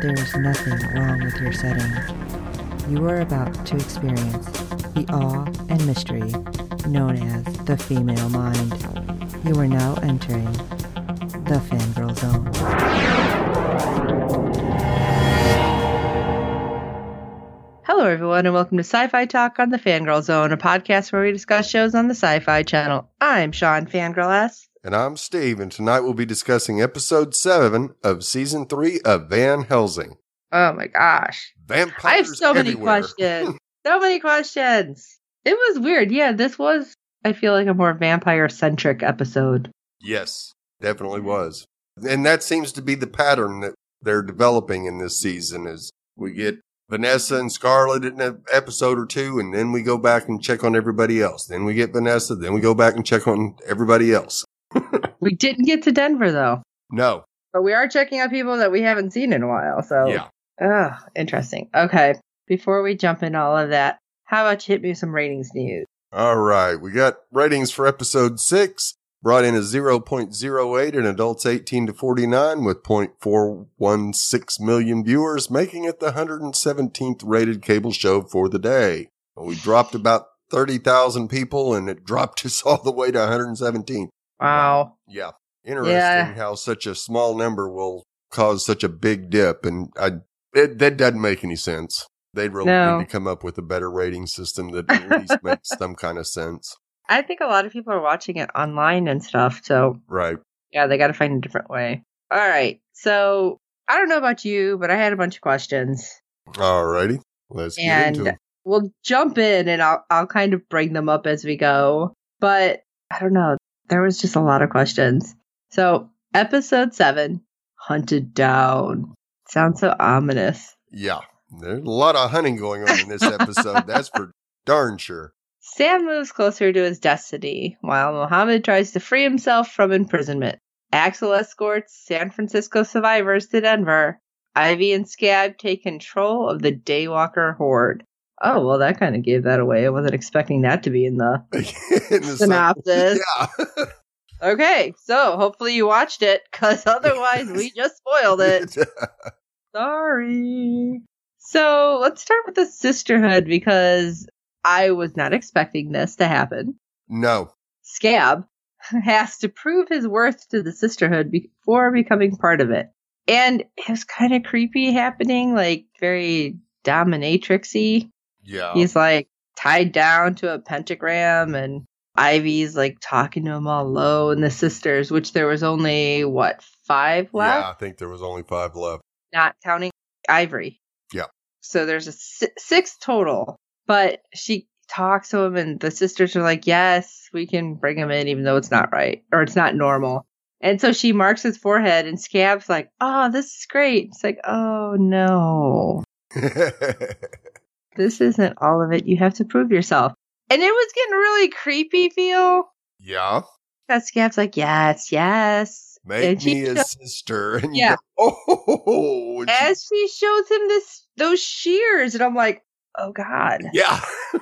there is nothing wrong with your setting. You are about to experience the awe and mystery known as the female mind. You are now entering the fangirl zone. Hello, everyone, and welcome to Sci Fi Talk on the Fangirl Zone, a podcast where we discuss shows on the Sci Fi Channel. I'm Sean Fangirl S. And I'm Steve, and tonight we'll be discussing episode 7 of season 3 of Van Helsing. Oh my gosh. Vampires I have so many questions. so many questions. It was weird. Yeah, this was, I feel like, a more vampire centric episode. yes, definitely was. And that seems to be the pattern that they're developing in this season is we get Vanessa and Scarlett in an episode or two, and then we go back and check on everybody else. Then we get Vanessa, then we go back and check on everybody else. We didn't get to Denver, though. No. But we are checking out people that we haven't seen in a while. So, Yeah. Ugh, interesting. Okay. Before we jump into all of that, how about you hit me with some ratings news? All right. We got ratings for episode six. Brought in a 0.08 in adults 18 to 49 with 0.416 million viewers, making it the 117th rated cable show for the day. We dropped about 30,000 people and it dropped us all the way to 117. Wow. Yeah. Interesting Yeah. how such a small number will cause such a big dip. And I, it, that doesn't make any sense. They'd really No. need to come up with a better rating system that at least makes some kind of sense. I think a lot of people are watching it online and stuff. So, Right. yeah, they got to find a different way. All right. So, I don't know about you, but I had a bunch of questions. Alrighty. Let's get and into it. we'll jump in and I'll I'll kind of bring them up as we go. But I don't know. There was just a lot of questions. So episode seven, hunted down. Sounds so ominous. Yeah. There's a lot of hunting going on in this episode. That's for darn sure. Sam moves closer to his destiny while Mohammed tries to free himself from imprisonment. Axel escorts San Francisco survivors to Denver. Ivory and Scab take control of the Daywalker horde. Oh, well, that kind of gave that away. I wasn't expecting that to be in the In the synopsis. Yeah. Okay, so hopefully you watched it, because otherwise we just spoiled it. Sorry. So let's start with the sisterhood because I was not expecting this to happen. no. Scab has to prove his worth to the sisterhood before becoming part of it. And it was kind of creepy happening, like very dominatrixy. Yeah. He's like tied down to a pentagram and Ivory's like talking to him all low and the sisters, which there was only what, five left? Yeah, I think there was only five left. Not counting Ivory. Yeah. So there's a si- six total, but she talks to him and the sisters are like, yes, we can bring him in even though it's not right or it's not normal. And so she marks his forehead and Scab's like, oh, this is great. It's like, oh no, this isn't all of it. You have to prove yourself. And it was getting really creepy feel. yeah. That Scab's like, yes, yes. Make And me a sister. And Yeah. Go, oh. As she shows him this those shears, and I'm like, oh God. yeah.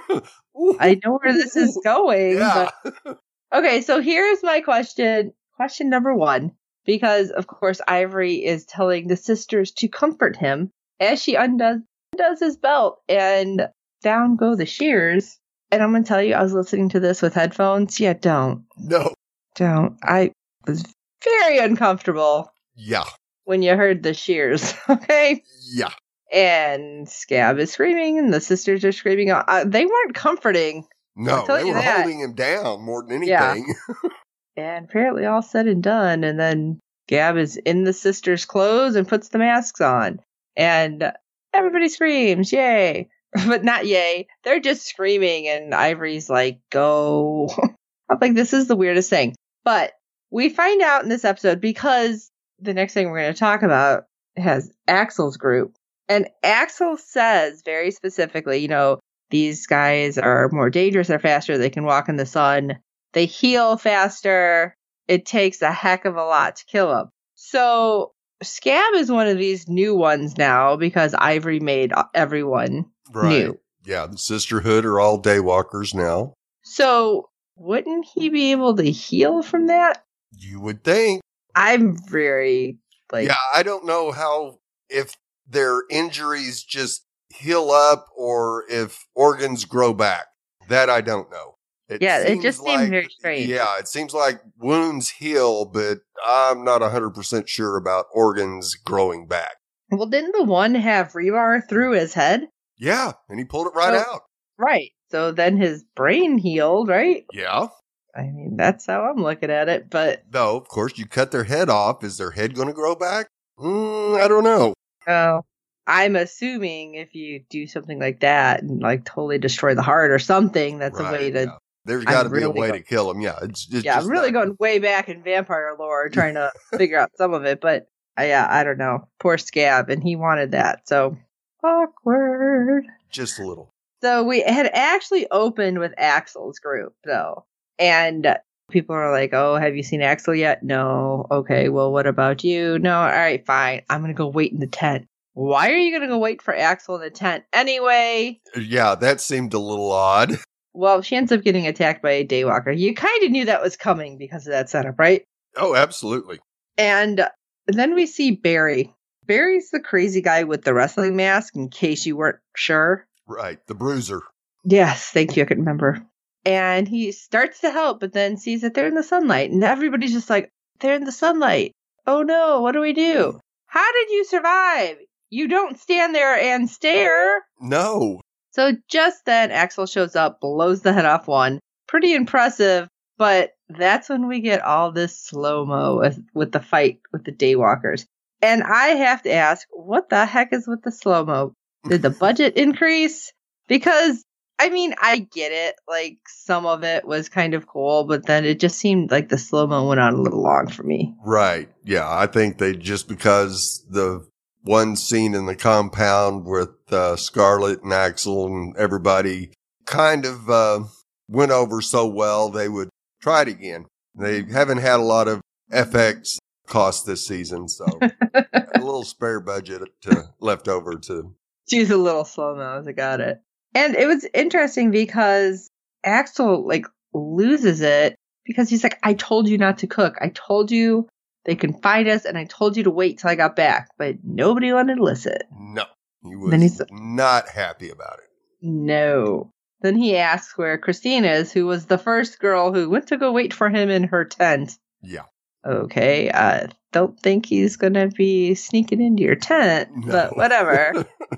I know where this is going. Yeah. but- Okay, so here's my question. Question number one. Because, of course, Ivory is telling the sisters to comfort him as she undoes, undoes his belt, and down go the shears. And I'm going to tell you, I was listening to this with headphones. Yeah, don't. No. Don't. I was very uncomfortable Yeah. when you heard the shears. Okay? Yeah. And Scab is screaming, and the sisters are screaming. Uh, they weren't comforting. No, they were that. holding him down more than anything. Yeah. anything. And apparently, all said and done. And then Scab is in the sisters' clothes and puts the masks on. And everybody screams, Yay! but not yay. They're just screaming. And Ivory's like, Go. I'm like, This is the weirdest thing. But we find out in this episode because the next thing we're going to talk about has Axel's group. And Axel says very specifically, you know, these guys are more dangerous, they're faster, they can walk in the sun, they heal faster. It takes a heck of a lot to kill them. So Scab is one of these new ones now because Ivory made everyone Right. new. Yeah, the Sisterhood are all daywalkers now. So wouldn't he be able to heal from that? You would think. I'm very like yeah, I don't know how if their injuries just heal up or if organs grow back. That I don't know. It Yeah, it just seemed very strange. Yeah, it seems like wounds heal, but I'm not 100% sure about organs growing back. Well, didn't the one have rebar through his head? Yeah, and he pulled it right So- out. Right. So then his brain healed, right? Yeah. I mean, that's how I'm looking at it. But No, of course, you cut their head off. Is their head going to grow back? Mm, I don't know. oh, I'm assuming if you do something like that and like totally destroy the heart or something, that's a way to. yeah. There's got to be a way go- to kill him. Yeah, it's, it's Yeah, just I'm really not- going way back in vampire lore trying to figure out some of it. But uh, yeah, I don't know. Poor Scab, and he wanted that. So awkward. just a little. So we had actually opened with Axel's group though. And people are like, Oh, have you seen Axel yet? No. Okay, well what about you? No, all right, fine. I'm gonna go wait in the tent. Why are you gonna go wait for Axel in the tent anyway? Yeah, that seemed a little odd. Well, she ends up getting attacked by a daywalker. You kind of knew that was coming because of that setup, right? Oh, absolutely. And then we see Barry. Barry's the crazy guy with the wrestling mask, in case you weren't sure. Right, the bruiser. Yes, thank you. I can remember. And he starts to help, but then sees that they're in the sunlight, and everybody's just like, "They're in the sunlight. Oh no, what do we do? How did you survive? You don't stand there and stare." No. So just then, Axel shows up, blows the head off one. Pretty impressive, but that's when we get all this slow mo with, with the fight with the daywalkers. And I have to ask, what the heck is with the slow mo? Did the budget increase? Because I mean, I get it. Like some of it was kind of cool, but then it just seemed like the slow mo went on a little long for me. Right. Yeah, I think they just because the one scene in the compound with uh, Scarlet and Axel and everybody kind of uh, went over so well, they would try it again. They haven't had a lot of FX costs this season, so a little spare budget to, left over to. She's a little slow mo. I got it. And it was interesting because Axel like loses it because he's like, I told you not to cook. I told you they can find us and I told you to wait till I got back, but nobody wanted to listen. No, he Then he's- not happy about it. No. Then he asks where Christine is, who was the first girl who went to go wait for him in her tent. Yeah. Okay, uh, don't think he's gonna be sneaking into your tent, No. but whatever.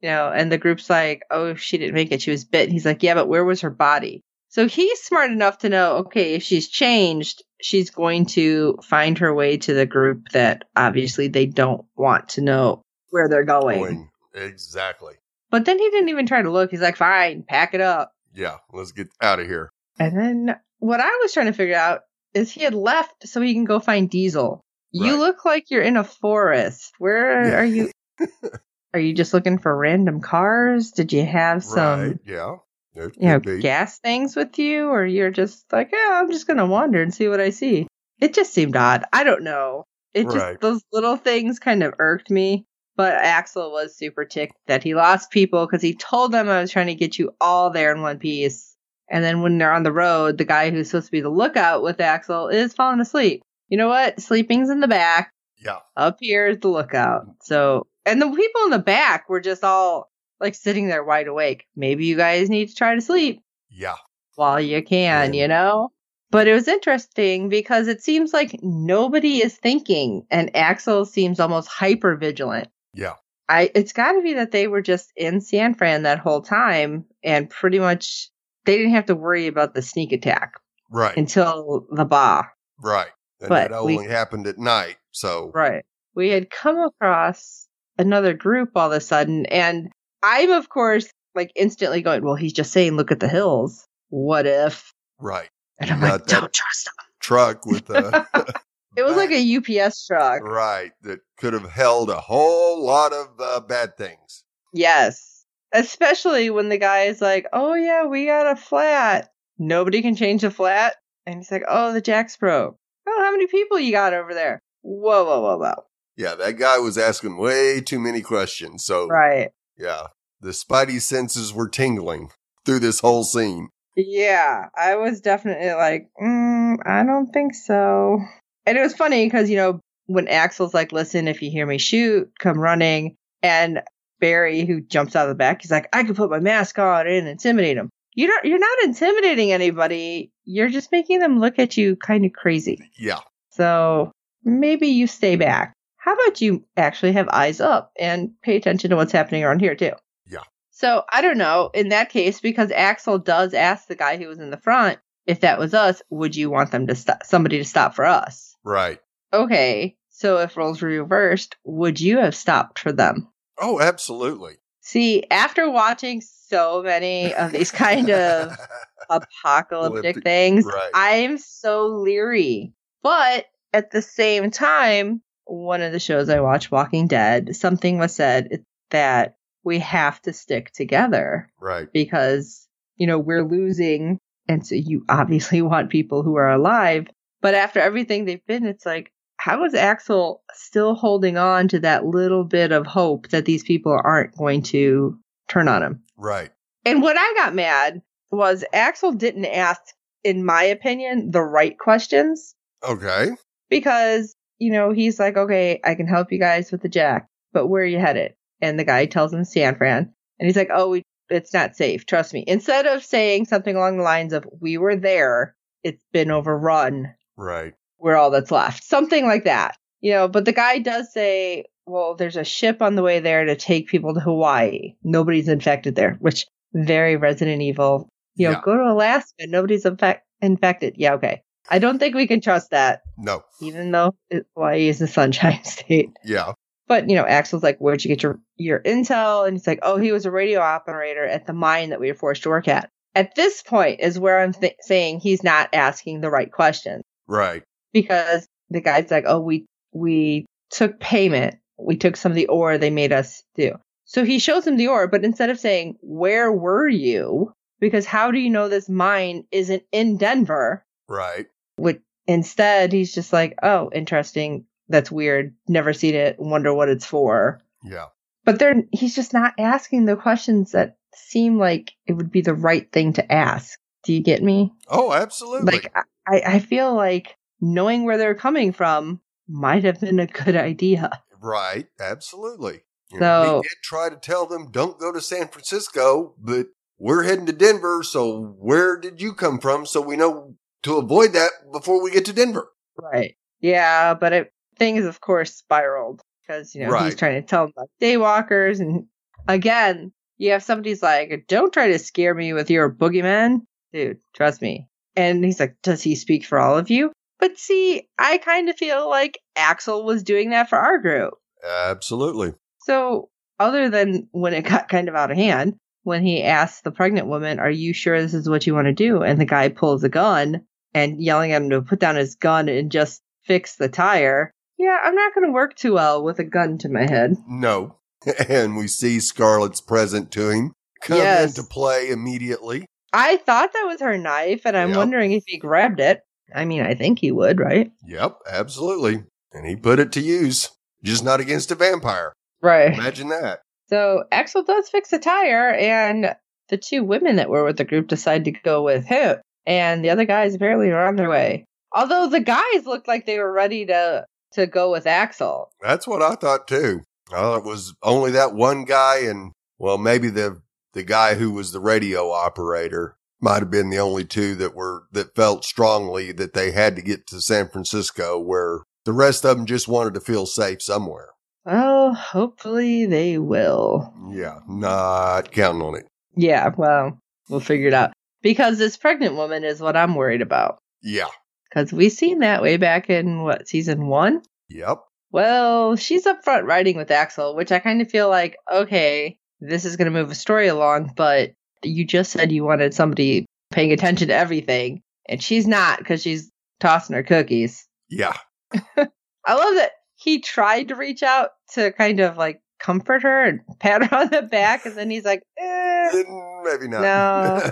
you know, and the group's like, oh, she didn't make it. She was bit. He's like, yeah, but where was her body? So he's smart enough to know, okay, if she's changed, she's going to find her way to the group that obviously they don't want to know where they're going. Going- Exactly. But then he didn't even try to look. He's like, fine, pack it up. Yeah, let's get out of here. And then what I was trying to figure out is he had left so he can go find Diesel. You Right. look like you're in a forest. Where Yeah. are you? are you just looking for random cars? Did you have some, right. Yeah. There you know, be. gas things with you, or you're just like, yeah, I'm just gonna wander and see what I see? It just seemed odd. I don't know. It just those little things kind of irked me. But Axel was super ticked that he lost people because he told them I was trying to get you all there in one piece. And then when they're on the road, the guy who's supposed to be the lookout with Axel is falling asleep. You know what? Sleeping's in the back. Yeah. Up here is the lookout. So, and the people in the back were just all like sitting there wide awake. Maybe you guys need to try to sleep Yeah. while you can, Yeah. you know? But it was interesting because it seems like nobody is thinking and Axel seems almost hyper vigilant. Yeah. I it's got to be that they were just in San Fran that whole time and pretty much they didn't have to worry about the sneak attack Right. until the bar. right. And but that we- only happened at night. So Right. We had come across another group all of a sudden and I'm of course like instantly going, well, he's just saying look at the hills. What if? right. And I'm You like, don't trust him. Truck with uh It was like a UPS truck. right that could have held a whole lot of uh, bad things. Yes. Especially when the guy is like, oh, yeah, we got a flat. Nobody can change the flat. And he's like, oh, the jack's broke. Oh, how many people you got over there? Whoa, whoa, whoa, whoa. Yeah, that guy was asking way too many questions. So Right. Yeah, the spidey senses were tingling through this whole scene. Yeah, I was definitely like, mm, I don't think so. And it was funny because, you know, when Axel's like, listen, if you hear me shoot, come running. And Barry, who jumps out of the back, he's like, I can put my mask on and intimidate him. You don't, you're not intimidating anybody. You're just making them look at you kind of crazy. Yeah, So maybe you stay back. How about you actually have eyes up and pay attention to what's happening around here too? Yeah. So I don't know. In that case, because Axel does ask the guy who was in the front, if that was us, would you want them to stop somebody to stop for us? right. Okay. So if roles were reversed, would you have stopped for them? Oh, absolutely. See, after watching so many of these kind of apocalyptic things. right. I'm so leery. But at the same time, one of the shows I watched, Walking Dead, something was said that we have to stick together right. because, you know, we're losing. And so you obviously want people who are alive. But after everything they've been, it's like, how is Axel still holding on to that little bit of hope that these people aren't going to turn on him? Right. And what I got mad was Axel didn't ask, in my opinion, the right questions Okay. because, you know, he's like, okay, I can help you guys with the jack, but where are you headed? And the guy tells him San Fran. And he's like, oh, we, it's not safe. Trust me. Instead of saying something along the lines of, we were there, it's been overrun. Right. We're all that's left. Something like that. You know, but the guy does say, well, there's a ship on the way there to take people to Hawaii. Nobody's infected there, which very Resident Evil. You know, Yeah. go to Alaska. Nobody's infect- infected. Yeah, okay. I don't think we can trust that, No. even though it, Hawaii is a sunshine state. Yeah. But you know, Axel's like, "Where'd you get your your intel?" And he's like, "Oh, he was a radio operator at the mine that we were forced to work at." At this point is where I'm th- saying he's not asking the right questions Right. because the guy's like, "Oh, we we took payment. We took some of the ore they made us do." So he shows him the ore, but instead of saying, "Where were you?" Because how do you know this mine isn't in Denver? Right. Which instead he's just like, "Oh, interesting. That's weird. Never seen it. Wonder what it's for." Yeah. But they're he's just not asking the questions that seem like it would be the right thing to ask. Do you get me? Oh, absolutely. Like I, I feel like knowing where they're coming from might have been a good idea. right. Absolutely. You know, So- he did try to tell them don't go to San Francisco, but we're heading to Denver. So where did you come from? So we know to avoid that before we get to Denver. Right. Yeah, but it things of course spiraled because you know he's Right. trying to tell them about daywalkers and again you have somebody's like don't try to scare me with your boogeyman dude trust me and he's like does he speak for all of you but see i kind of feel like axel was doing that for our group Absolutely. so other than when it got kind of out of hand when he asked the pregnant woman are you sure this is what you want to do and the guy pulls a gun and yelling at him to put down his gun and just fix the tire yeah i'm not going to work too well with a gun to my head No. And we see Scarlett's present to him come Yes. into play immediately. i thought that was her knife and i'm Yep. wondering if he grabbed it i mean i think he would right Yep, absolutely. And he put it to use, just not against a vampire. right Imagine that. So Axel does fix the tire, and the two women that were with the group decide to go with him, and the other guys apparently are on their way. Although the guys looked like they were ready to to go with Axel. That's what I thought too. I thought it was only that one guy and well maybe the the guy who was the radio operator might have been the only two that were that felt strongly that they had to get to San Francisco where the rest of them just wanted to feel safe somewhere. Well, hopefully they will. Yeah, not counting on it. Yeah, well, we'll figure it out. Because this pregnant woman is what I'm worried about. Yeah. Because we seen that way back in what season one. Yep. Well, she's up front riding with Axel, which I kind of feel like, okay, this is going to move a story along, but you just said you wanted somebody paying attention to everything, and she's not because she's tossing her cookies. Yeah. I love that he tried to reach out to kind of like comfort her and pat her on the back, and then he's like, eh. Maybe not. No.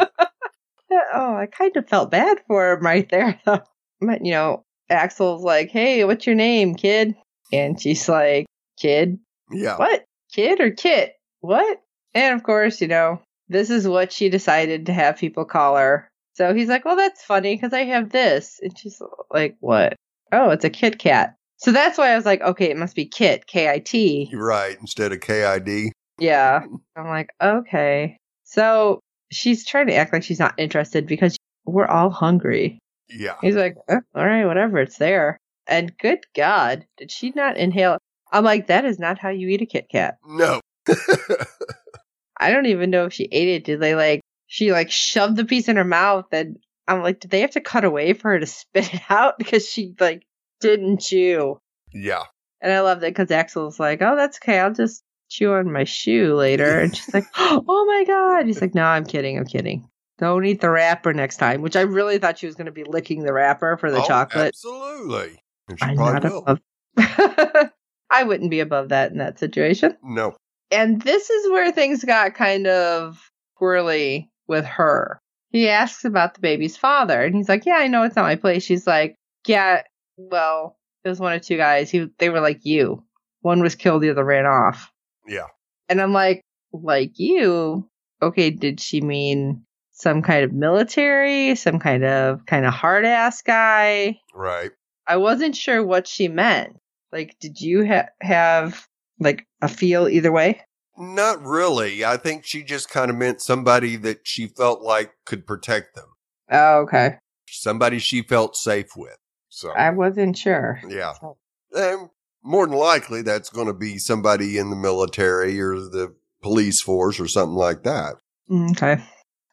oh, I kind of felt bad for him right there. But, you know, Axel's like, hey, what's your name, kid? And she's like, kid? yeah. What? Kid or kit? What? And of course, you know, this is what she decided to have people call her. So he's like, well, that's funny because I have this. And she's like, what? Oh, it's a Kit Kat. So that's why I was like, okay, it must be Kit, K I T. Right. Instead of KID. Yeah. I'm like, okay. So she's trying to act like she's not interested because we're all hungry. Yeah. He's like, "Oh, all right, whatever, it's there. And good God, did she not inhale? I'm like, that is not how you eat a Kit Kat. No. I don't even know if she ate it. Did they like, she like shoved the piece in her mouth and I'm like, did they have to cut away for her to spit it out? Because she like didn't chew. yeah. And I love that because Axel's like, oh, that's okay. I'll just chew on my shoe later. And she's like, oh my God. He's like, no, I'm kidding. I'm kidding. Don't eat the wrapper next time, which I really thought she was going to be licking the wrapper for the Oh, chocolate. Absolutely. And she I'm not will. above. I wouldn't be above that in that situation. No. And this is where things got kind of squirrely with her. He asks about the baby's father, and he's like, "Yeah, I know it's not my place." She's like, "Yeah, well, it was one of two guys. He, they were like you. One was killed, the other ran off." Yeah. And I'm like, "Like you? Okay, did she mean some kind of military, some kind of kind of hard ass guy?" Right. I wasn't sure what she meant. Like, did you ha- have like a feel either way? Not really. I think she just kind of meant somebody that she felt like could protect them. Oh, okay. Somebody she felt safe with. So, I wasn't sure. yeah. And more than likely, that's going to be somebody in the military or the police force or something like that. Okay.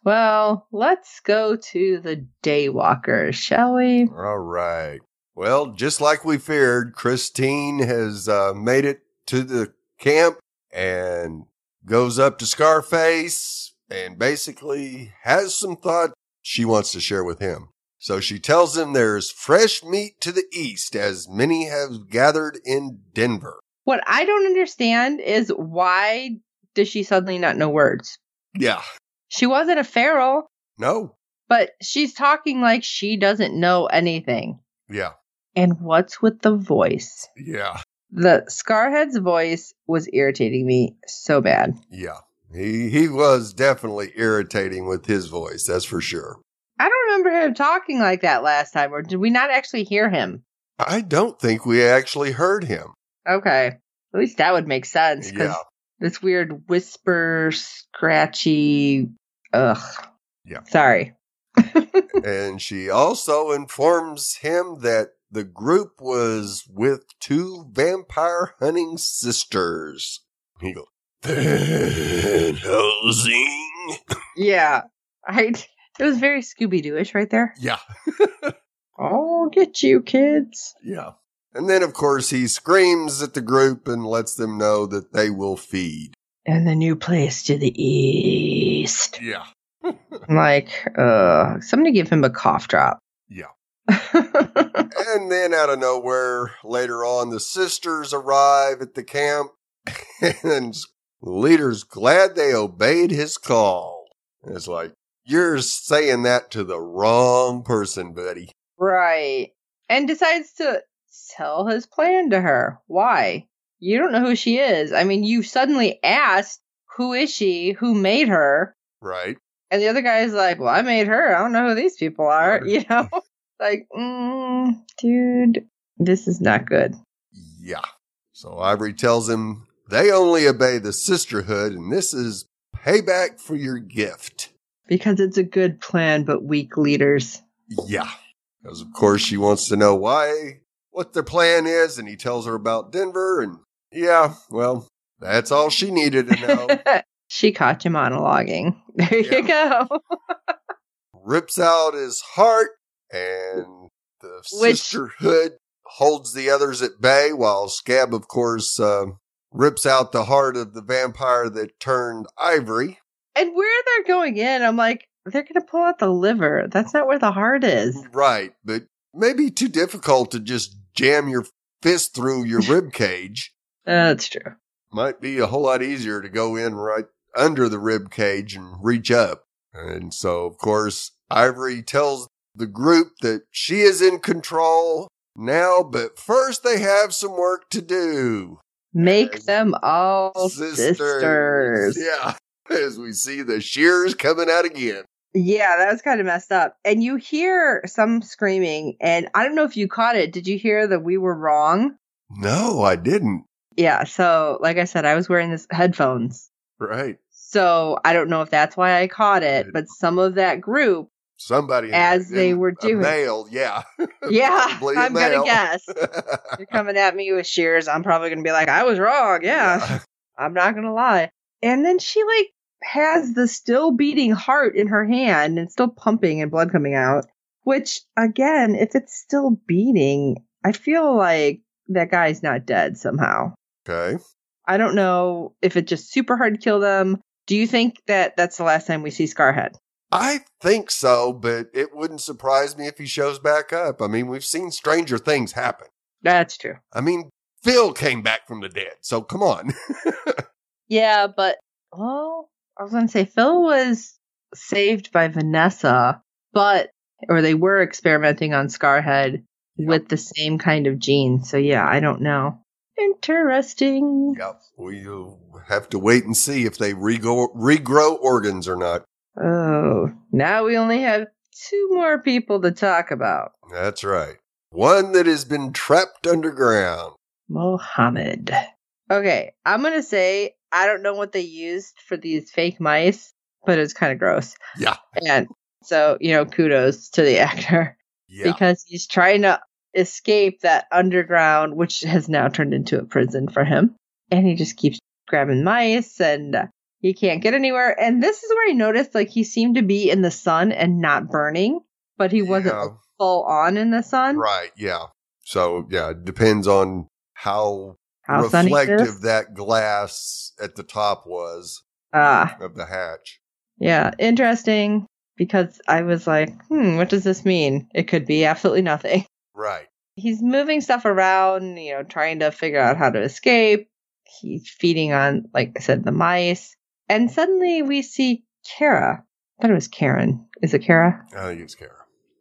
Well, let's go to the Daywalkers, shall we? All right. Well, just like we feared, Christine has uh, made it to the camp and goes up to Scarface and basically has some thought she wants to share with him. So she tells him there's fresh meat to the east, as many have gathered in Denver. What I don't understand is why does she suddenly not know words? Yeah. She wasn't a feral, No. but she's talking like she doesn't know anything. Yeah. And what's with the voice? Yeah. The Scarhead's voice was irritating me so bad. Yeah. He, he was definitely irritating with his voice. That's for sure. I don't remember him talking like that last time, or did we not actually hear him? I don't think we actually heard him. Okay. At least that would make sense because Yeah. this weird whisper, scratchy. Ugh. Yeah. Sorry. and she also informs him that the group was with two vampire hunting sisters. He goes, Van Helsing. Yeah. I. It was very Scooby Dooish right there. Yeah, I'll get you, kids. yeah. And then, of course, he screams at the group and lets them know that they will feed. And the new place to the east. Yeah, like, uh, somebody give him a cough drop. yeah. And then, out of nowhere, later on, the sisters arrive at the camp, and the leader's glad they obeyed his call. And it's like, you're saying that to the wrong person, buddy. right. And decides to tell his plan to her. Why? You don't know who she is. I mean, you suddenly asked, who is she? Who made her? Right? And the other guy's like, well, I made her. I don't know who these people are. You know? like, mm, dude, this is not good. Yeah. So Ivory tells him they only obey the sisterhood, and this is payback for your gift. Because it's a good plan, but weak leaders. Yeah. Because, of course, she wants to know why, what their plan is, and he tells her about Denver, and yeah, well, that's all she needed to know. she caught you monologuing. There you go. Rips out his heart, and the Which- sisterhood holds the others at bay, while Scab, of course, uh, rips out the heart of the vampire that turned Ivory. And where they're going in, I'm like, they're going to pull out the liver. That's not where the heart is. Right, but maybe too difficult to just jam your fist through your rib cage. Uh, that's true. Might be a whole lot easier to go in right under the rib cage and reach up. And so, of course, Ivory tells the group that she is in control now, but first they have some work to do. Make As them all sisters. Yeah. As we see the shears coming out again. Yeah, that was kind of messed up. And you hear some screaming, and I don't know if you caught it. Did you hear that we were wrong? No, I didn't. Yeah, so like I said, I was wearing this headphones. Right. So I don't know if that's why I caught it, but some of that group, Somebody in- As they in were doing. male, yeah. yeah, I'm gonna guess. You're coming at me with shears. I'm probably gonna be like, I was wrong. Yeah, I'm not gonna lie. And then she like has the still beating heart in her hand and still pumping and blood coming out. Which again, if it's still beating, I feel like that guy's not dead somehow. Okay. I don't know if it's just super hard to kill them. Do you think that that's the last time we see Scarhead? I think so, but it wouldn't surprise me if he shows back up. I mean, we've seen stranger things happen. That's true. I mean, Phil came back from the dead, so come on. Yeah, but well, I was gonna say Phil was saved by Vanessa, but or they were experimenting on Scarhead with the same kind of gene. So yeah, I don't know. Interesting. yep. We'll uh, have to wait and see if they regrow, regrow organs or not. Oh, now we only have two more people to talk about. That's right. One that has been trapped underground. Mohammed. Okay, I'm gonna say I don't know what they used for these fake mice, but it's kind of gross. Yeah. And so, you know, kudos to the actor. Yeah. because he's trying to escape that underground, which has now turned into a prison for him. And he just keeps grabbing mice and uh, he can't get anywhere. And this is where I noticed like he seemed to be in the sun and not burning, but he wasn't Yeah. like, full on in the sun. Right. Yeah. So, yeah, it depends on how, How sunny it is. reflective that glass at the top was Ah, of the hatch. yeah, interesting. Because I was like, hmm, what does this mean? It could be absolutely nothing. Right. he's moving stuff around, you know, trying to figure out how to escape. He's feeding on, like I said, the mice. And suddenly we see Kara. I thought it was Karen. Is it Kara? I think it's Kara.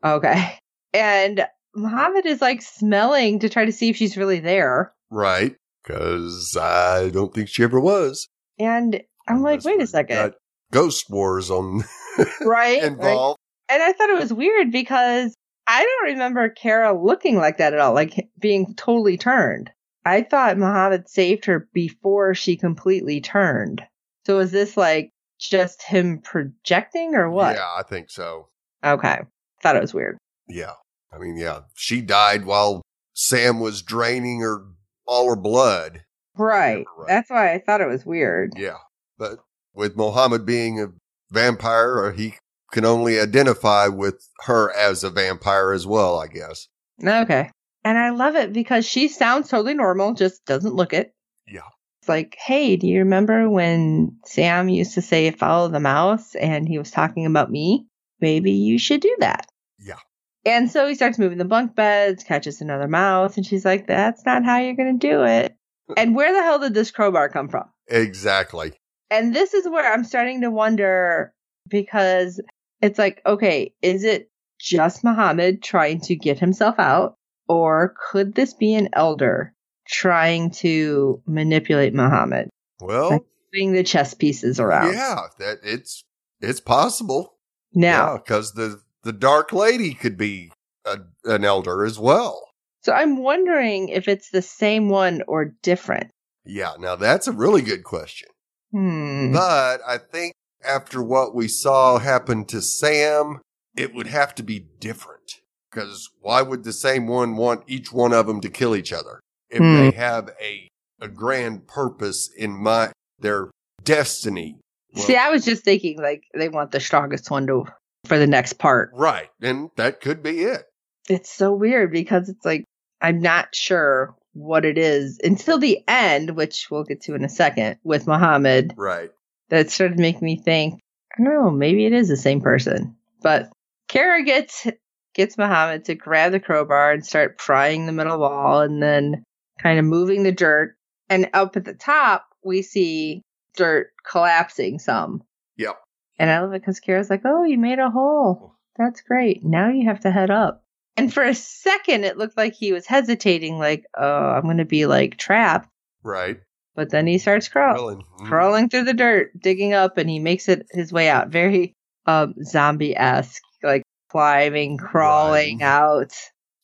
Okay. And Muhammad is like smelling to try to see if she's really there. Right. Because I don't think she ever was. And I'm like, wait a second. Ghost Wars on right? right? involved. And I thought it was weird because I don't remember Kara looking like that at all, like being totally turned. I thought Muhammad saved her before she completely turned. So is this like just him projecting or what? Yeah, I think so. Okay. Thought it was weird. Yeah. I mean, yeah, she died while Sam was draining her all her blood. Right. Right. That's why I thought it was weird. Yeah. But with Mohammed being a vampire, uh, he can only identify with her as a vampire as well, I guess. Okay. And I love it because she sounds totally normal, just doesn't look it. Yeah. It's like, hey, do you remember when Sam used to say follow the mouse and he was talking about me? Maybe you should do that. Yeah. And so he starts moving the bunk beds, catches another mouse, and she's like, that's not how you're going to do it. And where the hell did this crowbar come from? Exactly. And this is where I'm starting to wonder because it's like, okay, is it just Muhammad trying to get himself out? Or could this be an elder trying to manipulate Muhammad, Well, moving the chess pieces around? yeah, that it's it's possible. Now, Yeah, because the the Dark Lady could be a, an elder as well. so I'm wondering if it's the same one or different. Yeah, now that's a really good question. Hmm. But I think after what we saw happen to Sam, it would have to be different. Because why would the same one want each one of them to kill each other if Hmm. they have a a grand purpose in my their destiny? Well, See, I was just thinking like they want the strongest one to for the next part. right, and that could be it. it's so weird because it's like I'm not sure what it is until the end, which we'll get to in a second with Muhammad. Right. That started make me think, I don't know, maybe it is the same person. But Kara gets gets Muhammad to grab the crowbar and start prying the middle wall and then kind of moving the dirt. And up at the top, we see dirt collapsing some. Yep. And I love it because Kara's like, oh, you made a hole. That's great. Now you have to head up. And for a second, it looked like he was hesitating, like, oh, I'm going to be like trapped. Right. But then he starts crawling, Crawling. Mm. crawling through the dirt, digging up, and he makes it his way out. Very um, zombie esque, like climbing, crawling Right. out.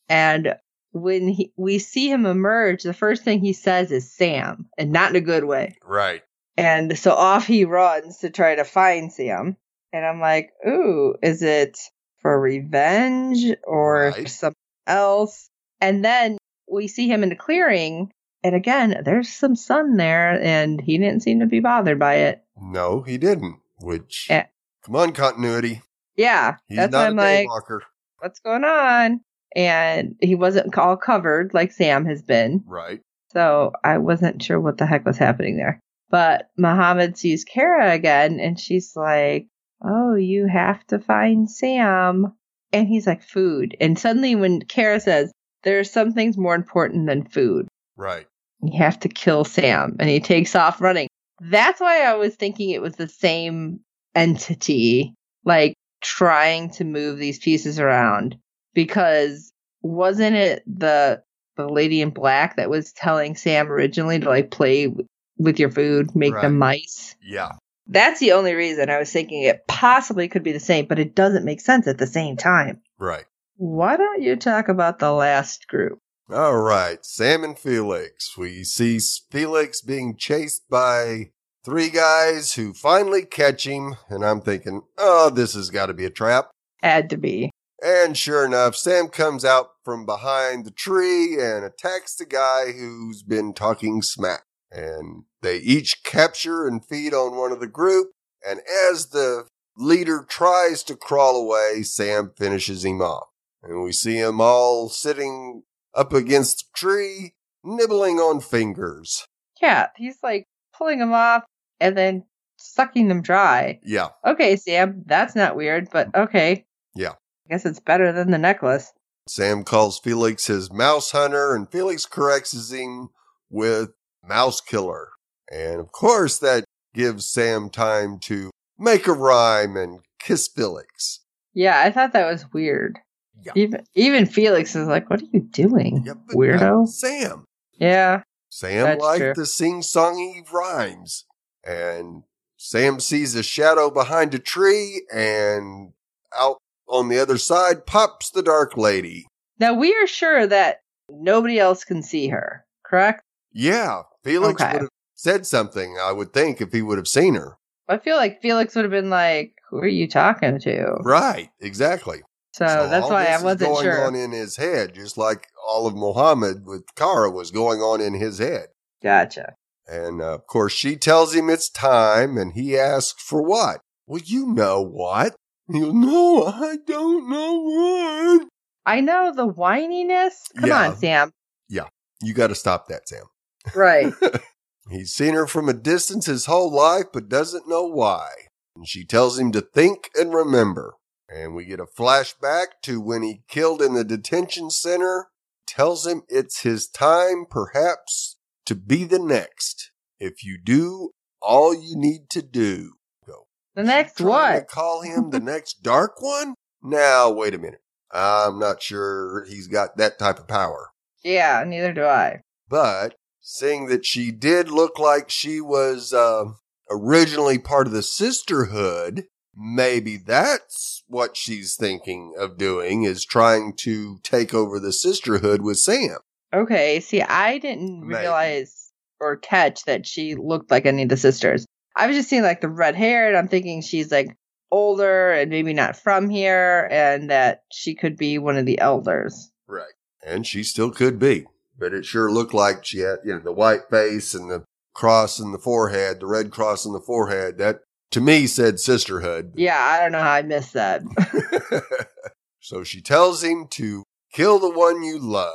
And when he, we see him emerge, the first thing he says is Sam, and not in a good way. Right. And so off he runs to try to find Sam. And I'm like, ooh, is it for revenge or Right. something else? And then we see him in the clearing. And again, there's some sun there, and he didn't seem to be bothered by it. No, he didn't. Which, Eh. come on, continuity. Yeah, He's that's why not I'm a like, daywalker. what's going on? And he wasn't all covered like Sam has been. Right. So I wasn't sure what the heck was happening there. But Muhammad sees Kara again and she's like, Oh, you have to find Sam. And he's like, Food. And suddenly, when Kara says, There are some things more important than food, Right. you have to kill Sam. And he takes off running. That's why I was thinking it was the same entity, like trying to move these pieces around. Because wasn't it the the lady in black that was telling Sam originally to like play with your food, make them mice? Yeah. That's the only reason I was thinking it possibly could be the same, but it doesn't make sense at the same time. Right. Why don't you talk about the last group? All right. Sam and Felix. We see Felix being chased by three guys who finally catch him. And I'm thinking, oh, this has got to be a trap. Had to be. And sure enough, Sam comes out from behind the tree and attacks the guy who's been talking smack. And they each capture and feed on one of the group. And as the leader tries to crawl away, Sam finishes him off. And we see him all sitting up against a tree, nibbling on fingers. Yeah, he's like pulling them off and then sucking them dry. Yeah, Okay, Sam, that's not weird, but okay. Yeah. I guess it's better than the necklace. Sam calls Felix his mouse hunter, and Felix corrects him with mouse killer. And of course, that gives Sam time to make a rhyme and kiss Felix. Yeah, I thought that was weird. Yeah. Even even Felix is like, "What are you doing, but weirdo?" Sam. Yeah, Sam liked true. the sing songy rhymes. And Sam sees a shadow behind a tree, and out on the other side pops the dark lady. Now we are sure that nobody else can see her, correct? Yeah, Felix Okay. would have said something, I would think, if he would have seen her. I feel like Felix would have been like, "Who are you talking to?" Right, exactly. So, that's why I wasn't going sure. on in his head, just like all of Muhammad with Kara was going on in his head. Gotcha. And uh, of course, she tells him it's time, and he asks for what? Well, you know what? He goes, No, I don't know what. I know the whininess. Come Yeah. on, Sam. Yeah, you got to stop that, Sam. Right. He's seen her from a distance his whole life, but doesn't know why. And she tells him to think and remember. And we get a flashback to when he killed in the detention center. Tells him it's his time, perhaps, to be the next. If you do all you need to do. Go. the next what? Call him the next dark one? Now, wait a minute. I'm not sure he's got that type of power. Yeah, neither do I. But seeing that she did look like she was uh, originally part of the sisterhood, maybe that's what she's thinking of doing is trying to take over the sisterhood with Sam. Okay, see, I didn't Maybe. realize or catch that she looked like any of the sisters. I was just seeing like the red hair, and I'm thinking she's like older and maybe not from here, and that she could be one of the elders. Right. And she still could be. But it sure looked like she had, you know, the white face and the cross in the forehead, the red cross in the forehead. That to me said sisterhood. Yeah, I don't know how I missed that. so she tells him to kill the one you love.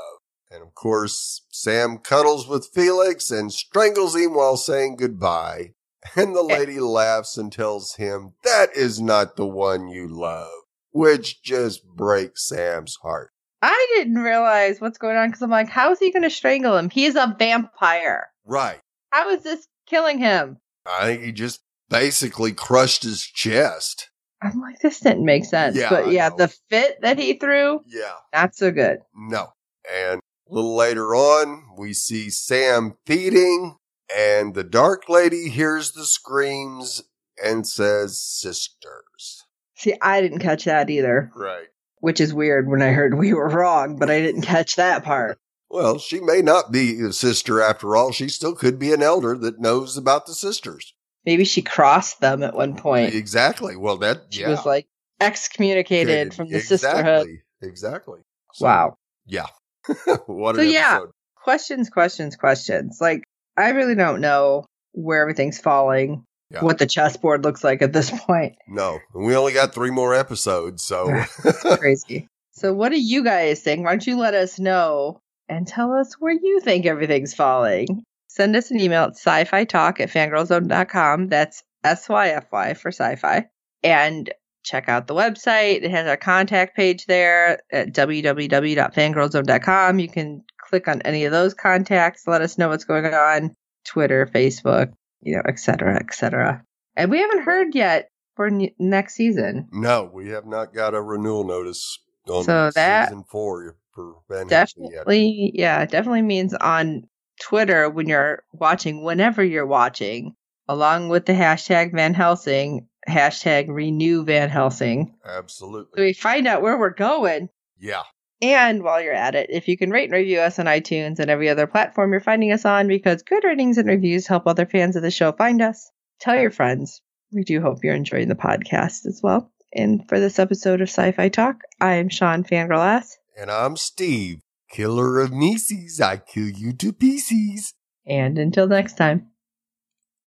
And of course, Sam cuddles with Felix and strangles him while saying goodbye. And the eh. lady laughs and tells him, That is not the one you love. which just breaks Sam's heart. I didn't realize what's going on because I'm like, how is he going to strangle him? He's a vampire. Right. How is this killing him? I think he just basically crushed his chest. I'm like, this didn't make sense. Yeah, but yeah, the fit that he threw, Yeah. not so good. No. And a little later on, we see Sam feeding, and the dark lady hears the screams and says, Sisters. See, I didn't catch that either, Right. Which is weird when I heard we were wrong, but I didn't catch that part. Well, she may not be a sister after all. She still could be an elder that knows about the sisters. Maybe she crossed them at one point. Exactly. Well, that, She was like excommunicated from the sisterhood. Exactly. Exactly. So, Wow. Yeah. what So, yeah. episode. Questions, questions, questions. Like, I really don't know where everything's falling, Yeah. what the chessboard looks like at this point. No, we only got three more episodes, so Crazy. So, what do you guys think? Why don't you let us know and tell us where you think everything's falling? Send us an email at sci fi talk at fangirlzone.com. That's S Y F Y for sci fi. And check out the website. It has our contact page there at www.fangirlzone.com. You can click on any of those contacts, let us know what's going on Twitter, Facebook, you know, et cetera, et cetera. And we haven't heard yet for n- next season. no, we have not got a renewal notice on So that- season four for Van Helsing yet. definitely yeah definitely means on twitter when you're watching whenever you're watching along with the hashtag van helsing hashtag renew van helsing so Absolutely. we find out where we're going Yeah. And while you're at it if you can rate and review us on itunes and every other platform you're finding us on because good ratings and reviews help other fans of the show find us tell your friends we do hope you're enjoying the podcast as well and for this episode of sci-fi talk i'm sean fangirl ass And I'm Steve, killer of nieces. I kill you to pieces. and until next time